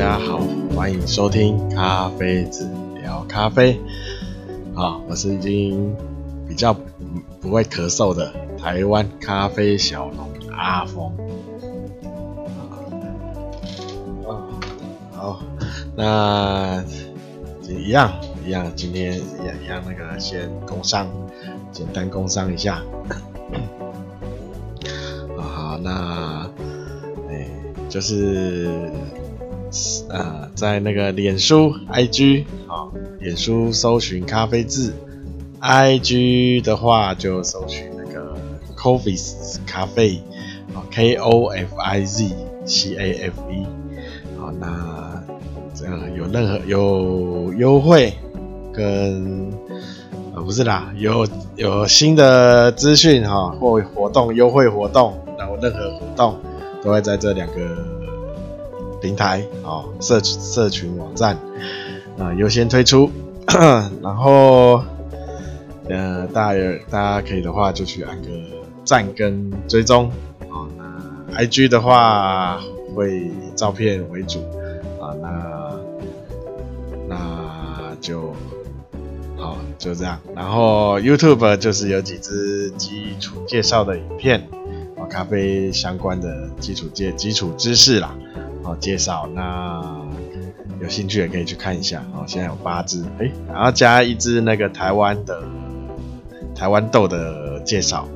大家好，欢迎收听咖啡子聊咖啡。好，我是已经比较不会咳嗽的台湾咖啡小农阿峰。好，那一样一样，今天一样一样，那个先工商，简单工商一下。啊好，那哎，就是。呃，在那个脸书、IG 啊、脸书搜寻咖啡字，IG 的话就搜寻那个 Kofiz 咖啡，啊，K O F I Z C A F E，好，那这样有任何有优惠跟呃不是啦，有有新的资讯哈或活动优惠活动，然后任何活动都会在这两个。平台哦，社社群网站啊，优先推出，然后呃，大家大家可以的话就去按个赞跟追踪啊。那 IG 的话会以照片为主啊，那那就好就这样。然后 YouTube 就是有几支基础介绍的影片啊，咖啡相关的基础介基础知识啦。好介绍，那有兴趣也可以去看一下。哦，现在有八只，哎、然后加一只那个台湾的台湾豆的介绍，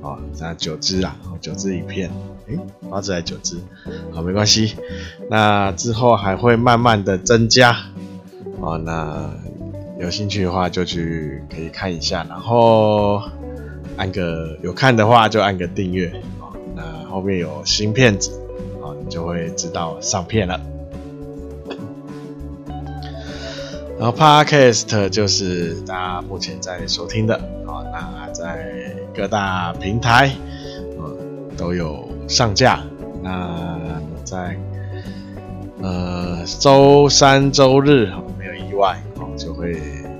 哦，那九只啊，九只影片，哎、八只还九只，好，没关系。那之后还会慢慢的增加，哦，那有兴趣的话就去可以看一下，然后按个有看的话就按个订阅，哦，那后面有新片子。你就会知道上片了。然后 Podcast 就是大家目前在收听的啊，那在各大平台都有上架。那在呃周三周日没有意外就会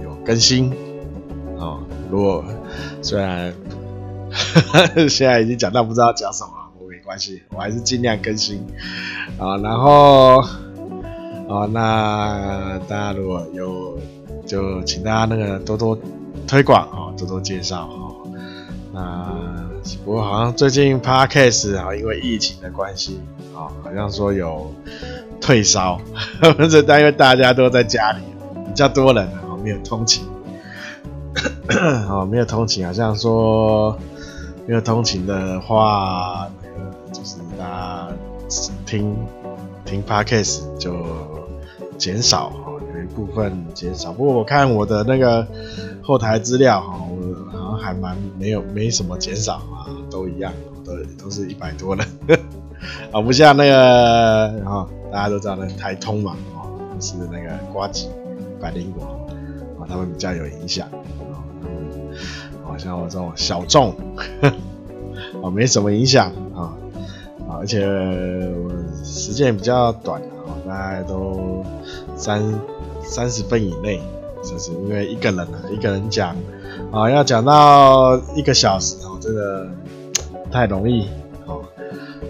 有更新啊。如果虽然 现在已经讲到不知道讲什么。关系，我还是尽量更新啊。然后啊，那大家如果有，就请大家那个多多推广啊，多多介绍啊。那不过好像最近 Podcast 啊，因为疫情的关系啊，好像说有退烧，或者但因为大家都在家里，比较多人啊，没有通勤，哦，没有通勤，好像说没有通勤的话。就是大家听听 Podcast 就减少哈，有一部分减少。不过我看我的那个后台资料哈，我好像还蛮没有没什么减少啊，都一样，都都是一百多了。啊，不像那个哈，大家都知道那台通嘛，啊，是那个瓜吉百灵果啊，他们比较有影响啊，像我这种小众啊，没什么影响啊。而且我时间也比较短啊，大概都三三十分以内，就是因为一个人啊，一个人讲啊，要讲到一个小时哦，真的不太容易哦。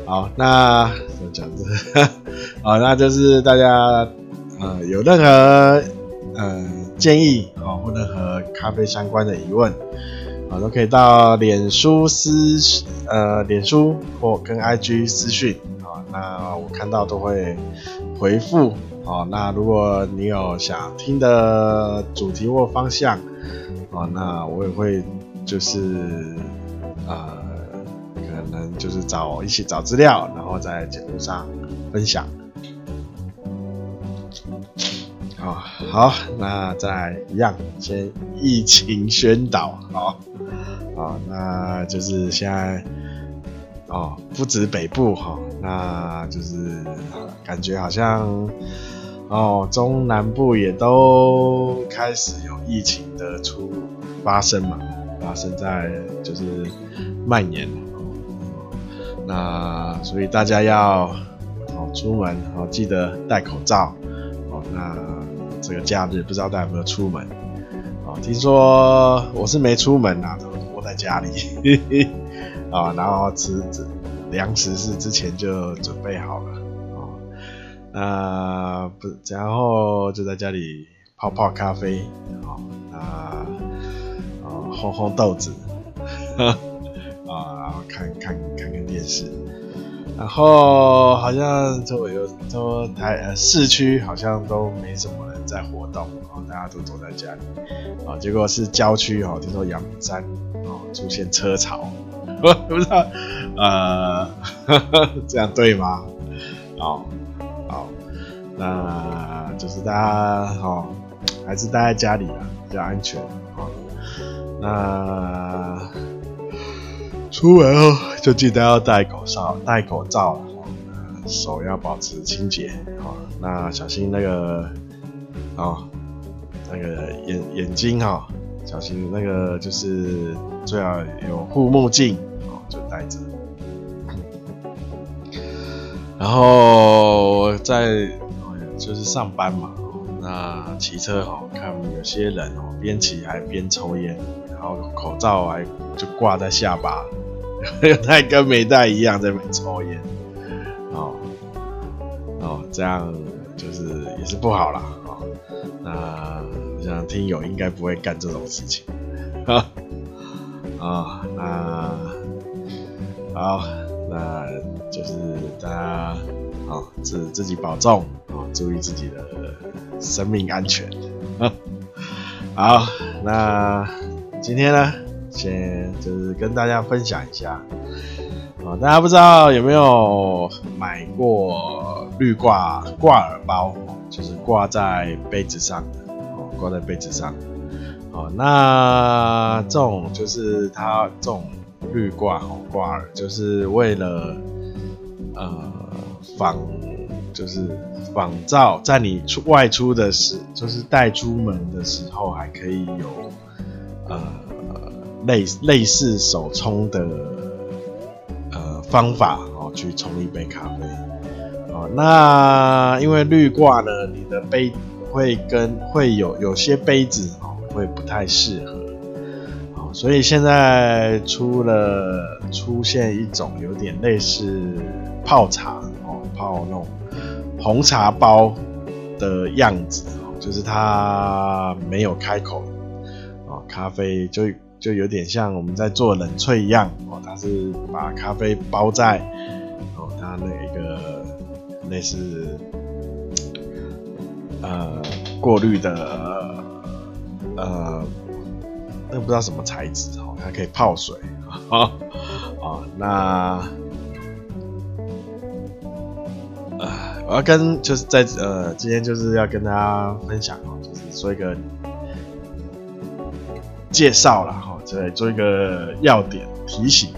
好，那讲这，好，那就是大家呃有任何呃建议啊，或任何咖啡相关的疑问。啊，都可以到脸书私呃，脸书或跟 IG 私讯啊，那我看到都会回复啊。那如果你有想听的主题或方向啊，那我也会就是呃，可能就是找一起找资料，然后在节目上分享。好，好，那再一样，先疫情宣导，好，好，那就是现在，哦，不止北部哈，那就是感觉好像，哦，中南部也都开始有疫情的出发生嘛，发生在就是蔓延，那所以大家要哦出门哦记得戴口罩，哦那。这个假日不知道大家有没有出门？啊，听说我是没出门啊，都窝在家里 啊，然后吃这粮食是之前就准备好了啊。那不，然后就在家里泡泡咖啡，好，那啊烘烘豆子，啊，然后看看看看电视，然后好像周围有都台呃市区好像都没什么在活动，哦，大家都躲在家里，啊，结果是郊区哦，听说阳山哦出现车潮，我不知道呃呵呵 这样对吗？好，好，那就是大家好，还是待在家里啊，比较安全啊。那出门哦就记得要戴口罩，戴口罩，手要保持清洁啊。那小心那个啊，那个眼眼睛哈，小心那个就是最好有护目镜哦，就戴着。然后在就是上班嘛，那骑车哈，看有些人哦，边骑还边抽烟，然后口罩还就挂在下巴，戴跟没戴一样在那抽烟，哦哦，这样就是也是不好啦。哦。那我想听友应该不会干这种事情，哈啊，那好，那。就是大家啊，自自己保重啊，注意自己的生命安全啊。好，那今天呢，先就是跟大家分享一下啊，大家不知道有没有买过绿挂挂耳包，就是挂在杯子上的哦，挂在杯子上。哦，那这种就是它这种绿挂哦，挂耳就是为了。呃，仿就是仿照，在你出外出的时，就是带出门的时候，还可以有呃类类似手冲的呃方法哦，去冲一杯咖啡那因为绿挂呢，你的杯会跟会有有些杯子哦会不太适合哦，所以现在出了出现一种有点类似。泡茶哦，泡那种红茶包的样子哦，就是它没有开口哦，咖啡就就有点像我们在做冷萃一样哦，它是把咖啡包在哦，它那一个类似呃过滤的呃那不知道什么材质哦，它可以泡水啊啊那。我要跟就是在呃，今天就是要跟大家分享哦，就是做一个介绍了哈，再做一个要点提醒，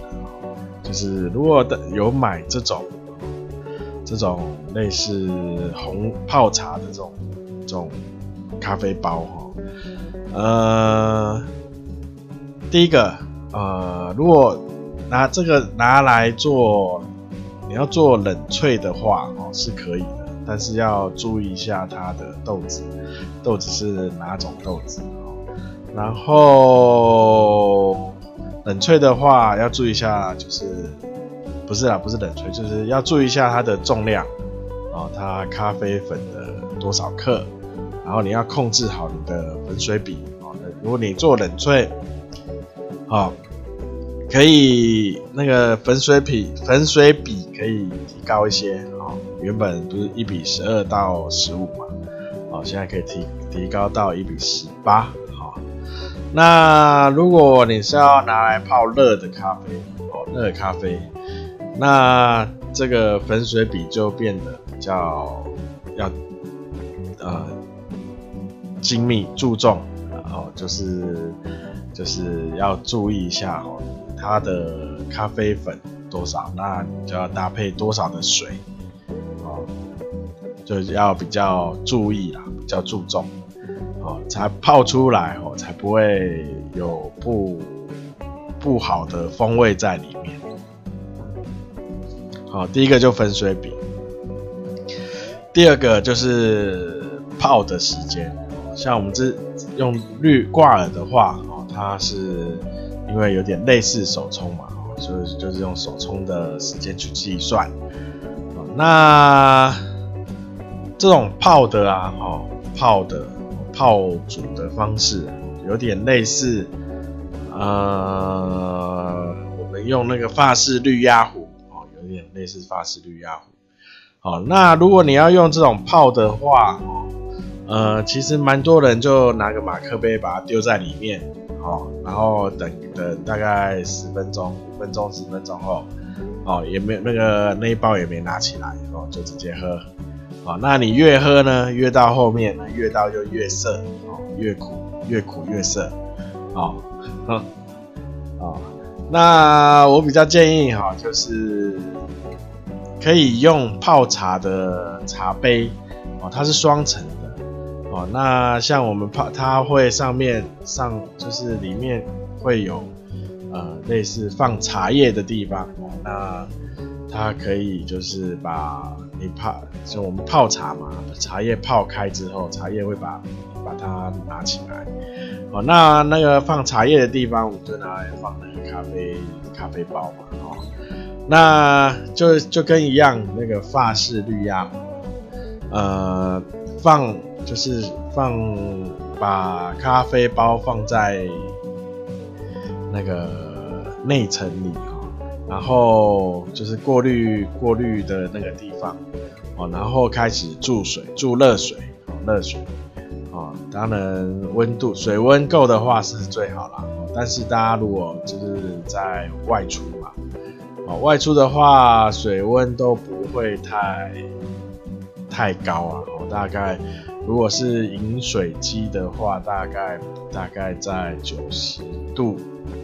就是如果有买这种这种类似红泡茶的这种这种咖啡包哈，呃，第一个呃，如果拿这个拿来做。你要做冷萃的话，哦，是可以的，但是要注意一下它的豆子，豆子是哪种豆子哦。然后冷萃的话要注意一下，就是不是啊，不是冷萃，就是要注意一下它的重量哦，它咖啡粉的多少克，然后你要控制好你的粉水比哦。如果你做冷萃，好。可以那个粉水比粉水比可以提高一些、哦，原本不是一比十二到十五嘛，哦，现在可以提提高到一比十八，好。那如果你是要拿来泡热的咖啡，哦，热咖啡，那这个粉水比就变得比较要呃精密注重，然后就是就是要注意一下哦。它的咖啡粉多少，那你就要搭配多少的水，哦，就要比较注意啦，比较注重，哦，才泡出来哦，才不会有不不好的风味在里面。好，第一个就粉水比，第二个就是泡的时间，像我们这用滤挂耳的话，哦，它是。因为有点类似手冲嘛，所以就是用手冲的时间去计算。那这种泡的啊，哦，泡的泡煮的方式，有点类似，呃，我们用那个法式绿压壶，类似法式滤压壶。好，那如果你要用这种泡的话，呃，其实蛮多人就拿个马克杯把它丢在里面，哦，然后等等大概十分钟、五分钟、十分钟后，哦，也没有那个那一包也没拿起来，哦，就直接喝。好，那你越喝呢，越到后面呢，越到就越涩，哦，越苦越苦越涩，哦，哦，那我比较建议哈，就是可以用泡茶的茶杯，哦，它是双层的，哦，那像我们泡，它会上面上就是里面会有呃类似放茶叶的地方，那它可以就是把。你泡，就我们泡茶嘛，茶叶泡开之后，茶叶会把把它拿起来。哦，那那个放茶叶的地方，我们就拿来放那个咖啡咖啡包嘛。哦，那就就跟一样，那个法式滤压，呃，放就是放把咖啡包放在那个内层里。然后就是过滤过滤的那个地方哦，然后开始注水，注热水哦，热水，当然温度水温够的话是最好啦。但是大家如果就是在外出嘛，哦，外出的话水温都不会太太高啊，哦，大概如果是饮水机的话，大概大概在九十度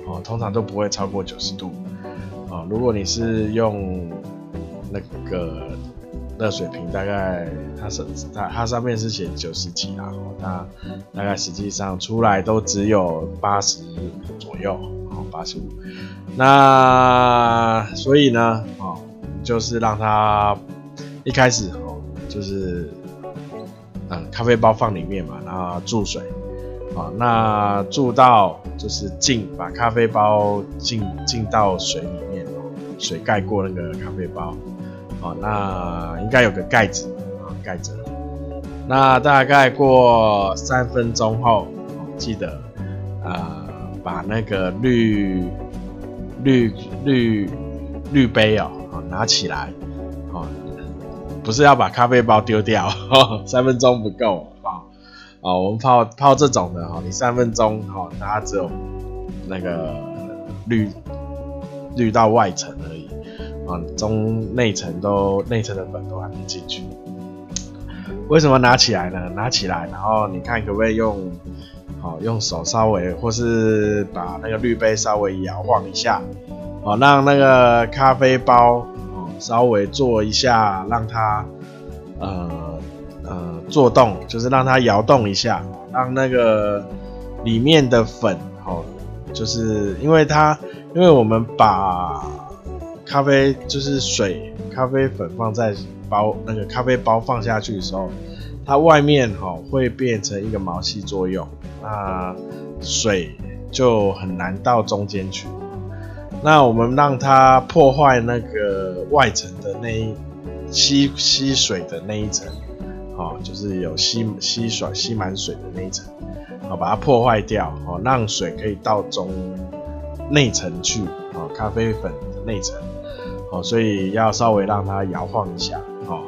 哦，通常都不会超过九十度。哦，如果你是用那个热水瓶，大概它是它它上面是写九十几啊，那大概实际上出来都只有八十左右，哦，八十五。那所以呢，哦，就是让它一开始哦，就是嗯，咖啡包放里面嘛，然后注水，啊，那注到就是浸，把咖啡包浸浸到水里面。水盖过那个咖啡包，哦，那应该有个盖子啊，盖着。那大概过三分钟后，哦记得呃把那个滤滤滤滤杯哦，哦拿起来，哦，不是要把咖啡包丢掉，三分钟不够啊，哦，我们泡泡这种的哈，你三分钟哈，它只有那个滤。滤到外层而已，中内层都内层的粉都还没进去。为什么拿起来呢？拿起来，然后你看可不可以用，好，用手稍微，或是把那个滤杯稍微摇晃一下，哦，让那个咖啡包，哦，稍微做一下，让它，呃呃，做动，就是让它摇动一下，让那个里面的粉，哦，就是因为它。因为我们把咖啡就是水、咖啡粉放在包那个咖啡包放下去的时候，它外面哈会变成一个毛细作用，那水就很难到中间去。那我们让它破坏那个外层的那一吸吸水的那一层，哦，就是有吸吸水吸满水的那一层，好，把它破坏掉，哦，让水可以到中。内层去哦，咖啡粉的内层，哦，所以要稍微让它摇晃一下，哦，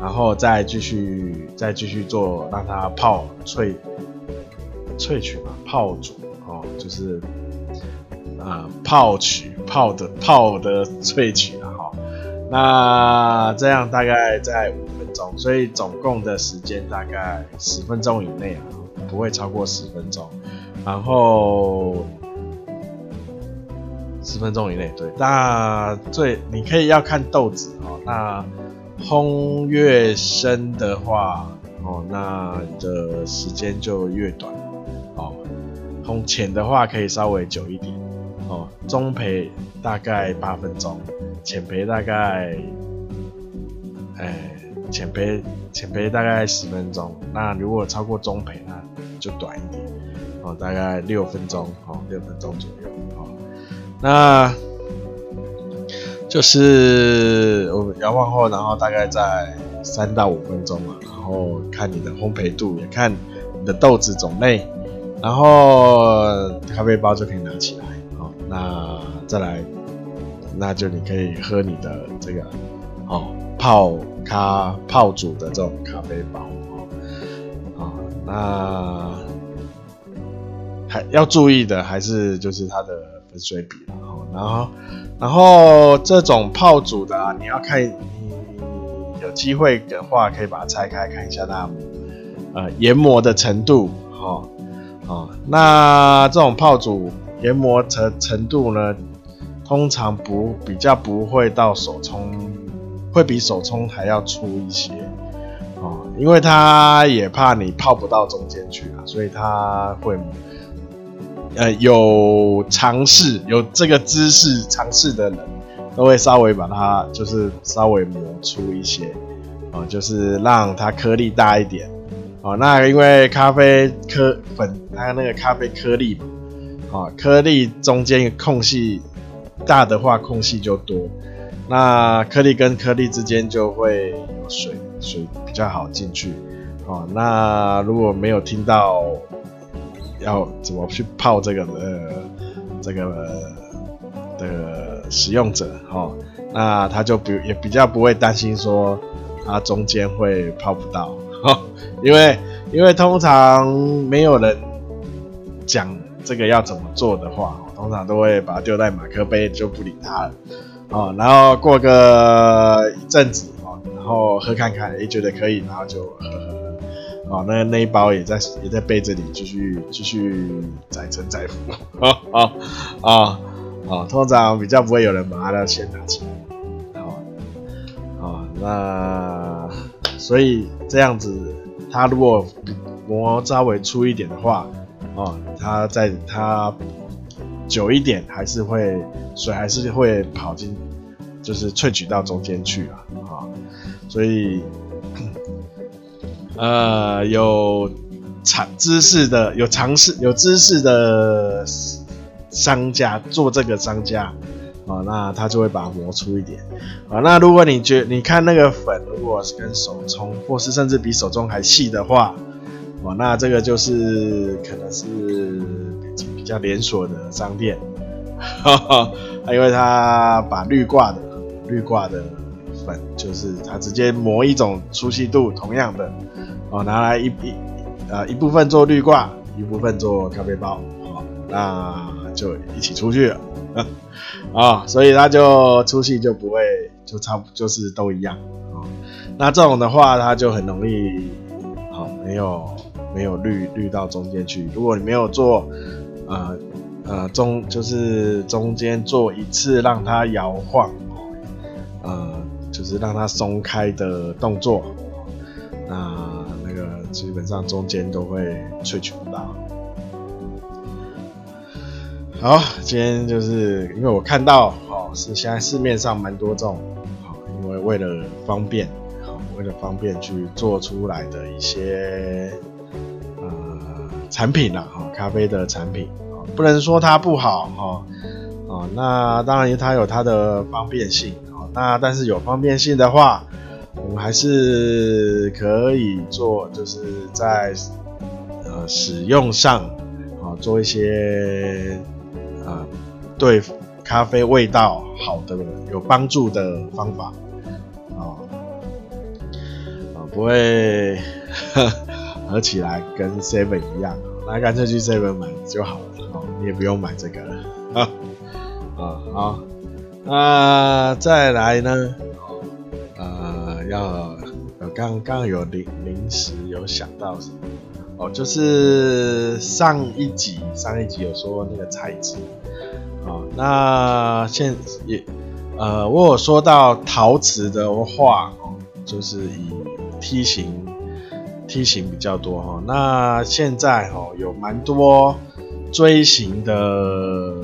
然后再继续再继续做，让它泡萃萃取嘛，泡煮哦，就是、呃、泡取泡的泡的萃取了哈，那这样大概在五分钟，所以总共的时间大概十分钟以内啊，不会超过十分钟，然后。十分钟以内，对。那最你可以要看豆子哦。那烘越深的话，哦，那的时间就越短。哦，烘浅的话可以稍微久一点。哦，中培大概八分钟，浅培大概，哎，浅培浅培大概十分钟。那如果超过中培，那就短一点。哦，大概六分钟，哦，六分钟左右。哦那就是我摇晃后，然后大概在三到五分钟嘛，然后看你的烘焙度，也看你的豆子种类，然后咖啡包就可以拿起来。好，那再来，那就你可以喝你的这个哦泡咖泡煮的这种咖啡包哦。啊，那还要注意的还是就是它的水比，然后。然后这种泡煮的啊，你要看，你有机会的话，可以把它拆开看一下它呃研磨的程度，哈，啊，那这种泡煮研磨程程度呢，通常不比较不会到手冲，会比手冲还要粗一些，哦，因为它也怕你泡不到中间去啊，所以它会。呃，有尝试有这个知识尝试的人，都会稍微把它就是稍微磨粗一些，哦、呃，就是让它颗粒大一点，哦、呃，那因为咖啡颗粉它那个咖啡颗粒嘛，哦、呃，颗粒中间空隙大的话，空隙就多，那颗粒跟颗粒之间就会有水，水比较好进去，哦、那如果没有听到。要怎么去泡这个呃，这个的使用者哈、哦，那他就比也比较不会担心说他中间会泡不到，哦、因为因为通常没有人讲这个要怎么做的话，通常都会把它丢在马克杯就不理他了，哦，然后过个一阵子哦，然后喝看看，诶觉得可以，然后就喝喝。哦，那那一包也在也在杯子里继续继续载沉载浮，啊啊啊啊！通常比较不会有人把它先拿起来，好，啊，那所以这样子，它如果磨稍微粗一点的话，哦，它在它久一点还是会水还是会跑进，就是萃取到中间去啊，啊，所以。呃，有尝知识的，有尝试有知识的商家做这个商家，啊、那他就会把磨粗一点，啊、那如果你觉你看那个粉，如果是跟手冲，或是甚至比手冲还细的话，哦，那这个就是可能是比较连锁的商店，哈哈，因为他把滤挂的滤挂的粉，就是他直接磨一种粗细度同样的。哦，拿来一一呃一部分做滤挂，一部分做咖啡包，好，那就一起出去了，啊、所以它就出去就不会就差不就是都一样，啊、哦，那这种的话它就很容易，好、哦，没有没有滤滤到中间去。如果你没有做，呃呃中就是中间做一次让它摇晃，呃，就是让它松开的动作，那。基本上中间都会萃取不到。好，今天就是因为我看到，哦，是现在市面上蛮多这种，好，因为为了方便，好，为了方便去做出来的一些呃产品啦，哈，咖啡的产品，不能说它不好，哈，啊，那当然它有它的方便性，好，那但是有方便性的话。我们还是可以做，就是在呃使用上啊做一些啊对咖啡味道好的有帮助的方法啊啊不会合起来跟 Seven 一样，那干脆去 Seven 买就好了哦，你也不用买这个了啊啊好，那再来呢？要呃，刚刚有临临时有想到什么哦，就是上一集上一集有说那个材质哦，那现也呃，我有说到陶瓷的话哦，就是以梯形梯形比较多哈，那现在哦有蛮多锥形的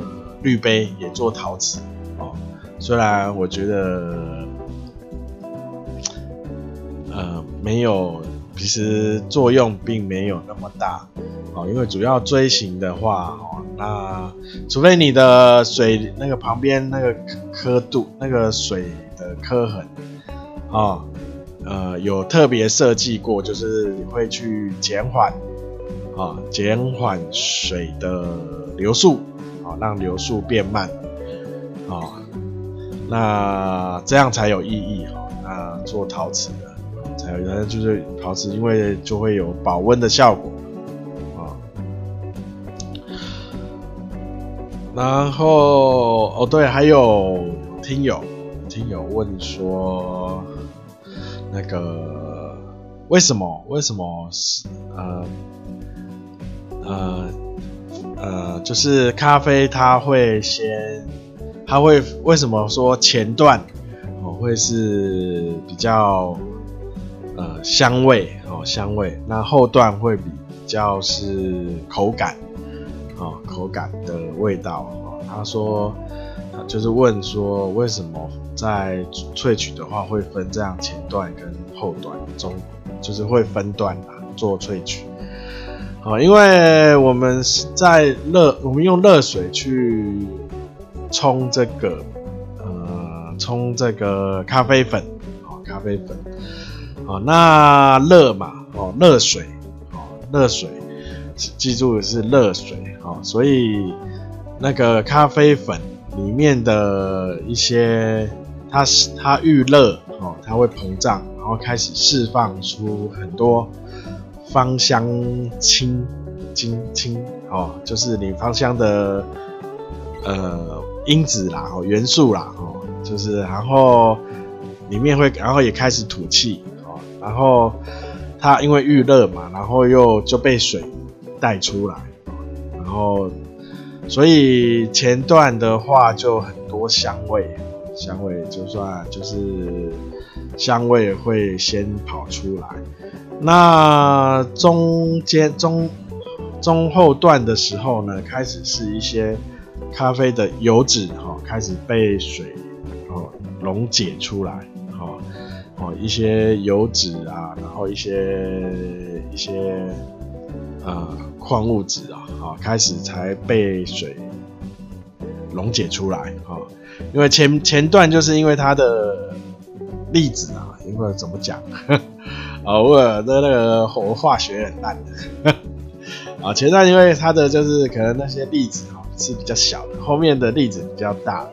滤杯也做陶瓷哦，虽然我觉得。呃，没有，其实作用并没有那么大，哦，因为主要锥形的话，哦，那除非你的水那个旁边那个刻度，那个水的刻痕，哦，呃有特别设计过，就是会去减缓啊减缓水的流速啊，让流速变慢啊，那这样才有意义哈。那做陶瓷的才有，那就是陶瓷，因为就会有保温的效果。啊然后哦，对，还有听友听友问说，那个为什么为什么是呃呃呃，就是咖啡它会先，它会为什么说前段哦会是比较呃香味哦香味，那后段会比较是口感。哦，口感的味道哦，他说，就是问说，为什么在萃取的话会分这样前段跟后段中，就是会分段啊做萃取。哦，因为我们是在热，我们用热水去冲这个，呃，冲这个咖啡粉，哦，咖啡粉，哦，那热嘛，哦，热水，哦，热水。记住是热水哦，所以那个咖啡粉里面的一些，它是它遇热哦，它会膨胀，然后开始释放出很多芳香精精精哦，就是你芳香的呃因子啦，哦元素啦，哦，就是然后里面会，然后也开始吐气，然后它因为遇热嘛，然后又就被水。带出来，然后，所以前段的话就很多香味，香味就算就是香味会先跑出来。那中间中中后段的时候呢，开始是一些咖啡的油脂哈，开始被水哦溶解出来，哦一些油脂啊，然后一些一些呃。矿物质啊，啊，开始才被水溶解出来啊。因为前前段就是因为它的粒子啊，因为怎么讲偶尔的那个我化学很烂的啊。前段因为它的就是可能那些粒子啊是比较小的，后面的粒子比较大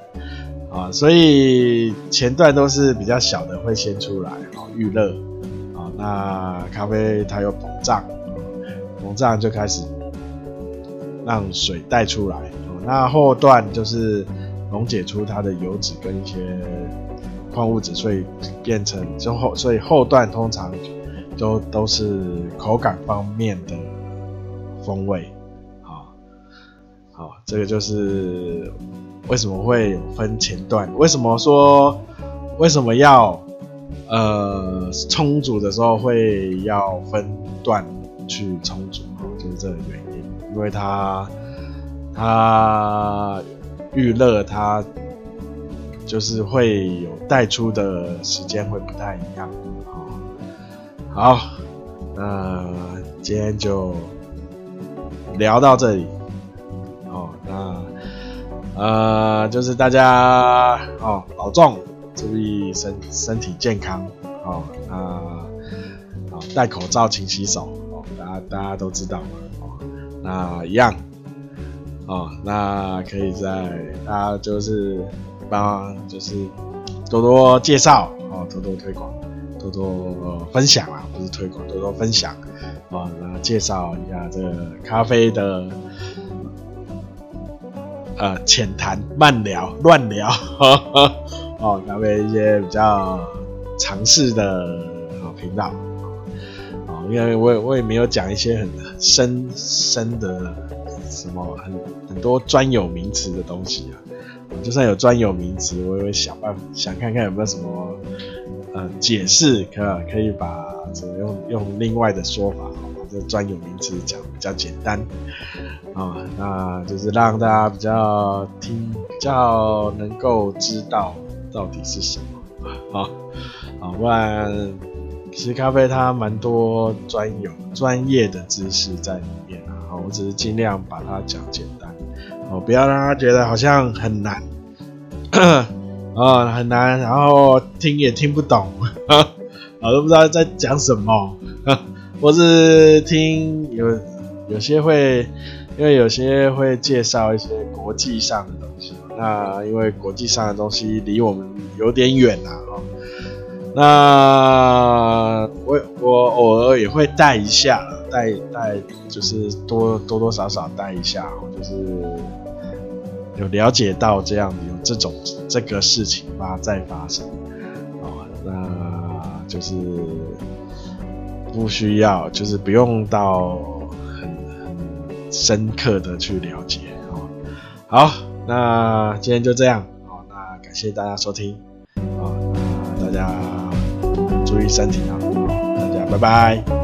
啊，所以前段都是比较小的会先出来啊，预热啊，那咖啡它又膨胀。膨胀就开始让水带出来，那后段就是溶解出它的油脂跟一些矿物质，所以变成之后，所以后段通常都都是口感方面的风味。好，这个就是为什么会有分前段，为什么说为什么要呃充足的时候会要分段。去冲煮，就是这个原因，因为它它预热，它就是会有带出的时间会不太一样。好，那今天就聊到这里。哦，那呃，就是大家哦，保重，注意身身体健康。哦，那好，戴口罩，勤洗手哦。大家大家都知道嘛，哦，那一样，哦，那可以在大家就是帮就是多多介绍哦，多多推广，多多分享啊，不是推广，多多分享，哦，那介绍一下这咖啡的呃浅谈慢聊乱聊，哦，咖啡一些比较尝试的频道。因为我我也没有讲一些很深深的什么很很多专有名词的东西啊，就算有专有名词，我也会想办法想看看有没有什么呃解释，可可以把怎么用用另外的说法，这专有名词讲比较简单啊，那就是让大家比较听比较能够知道到底是什么啊，好，不然。其实咖啡它蛮多专有专业的知识在里面啊，我只是尽量把它讲简单，哦，不要让他觉得好像很难，啊、很难，然后听也听不懂，啊，我都不知道在讲什么。我是听有有些会，因为有些会介绍一些国际上的东西。那因为国际上的东西离我们有点远啊，那我我偶尔也会带一下，带带就是多多多少少带一下，就是有了解到这样有这种这个事情吧在发生，那就是不需要，就是不用到很很深刻的去了解哦，好。那今天就这样，哦，那感谢大家收听，哦，那大家注意身体啊，大家拜拜。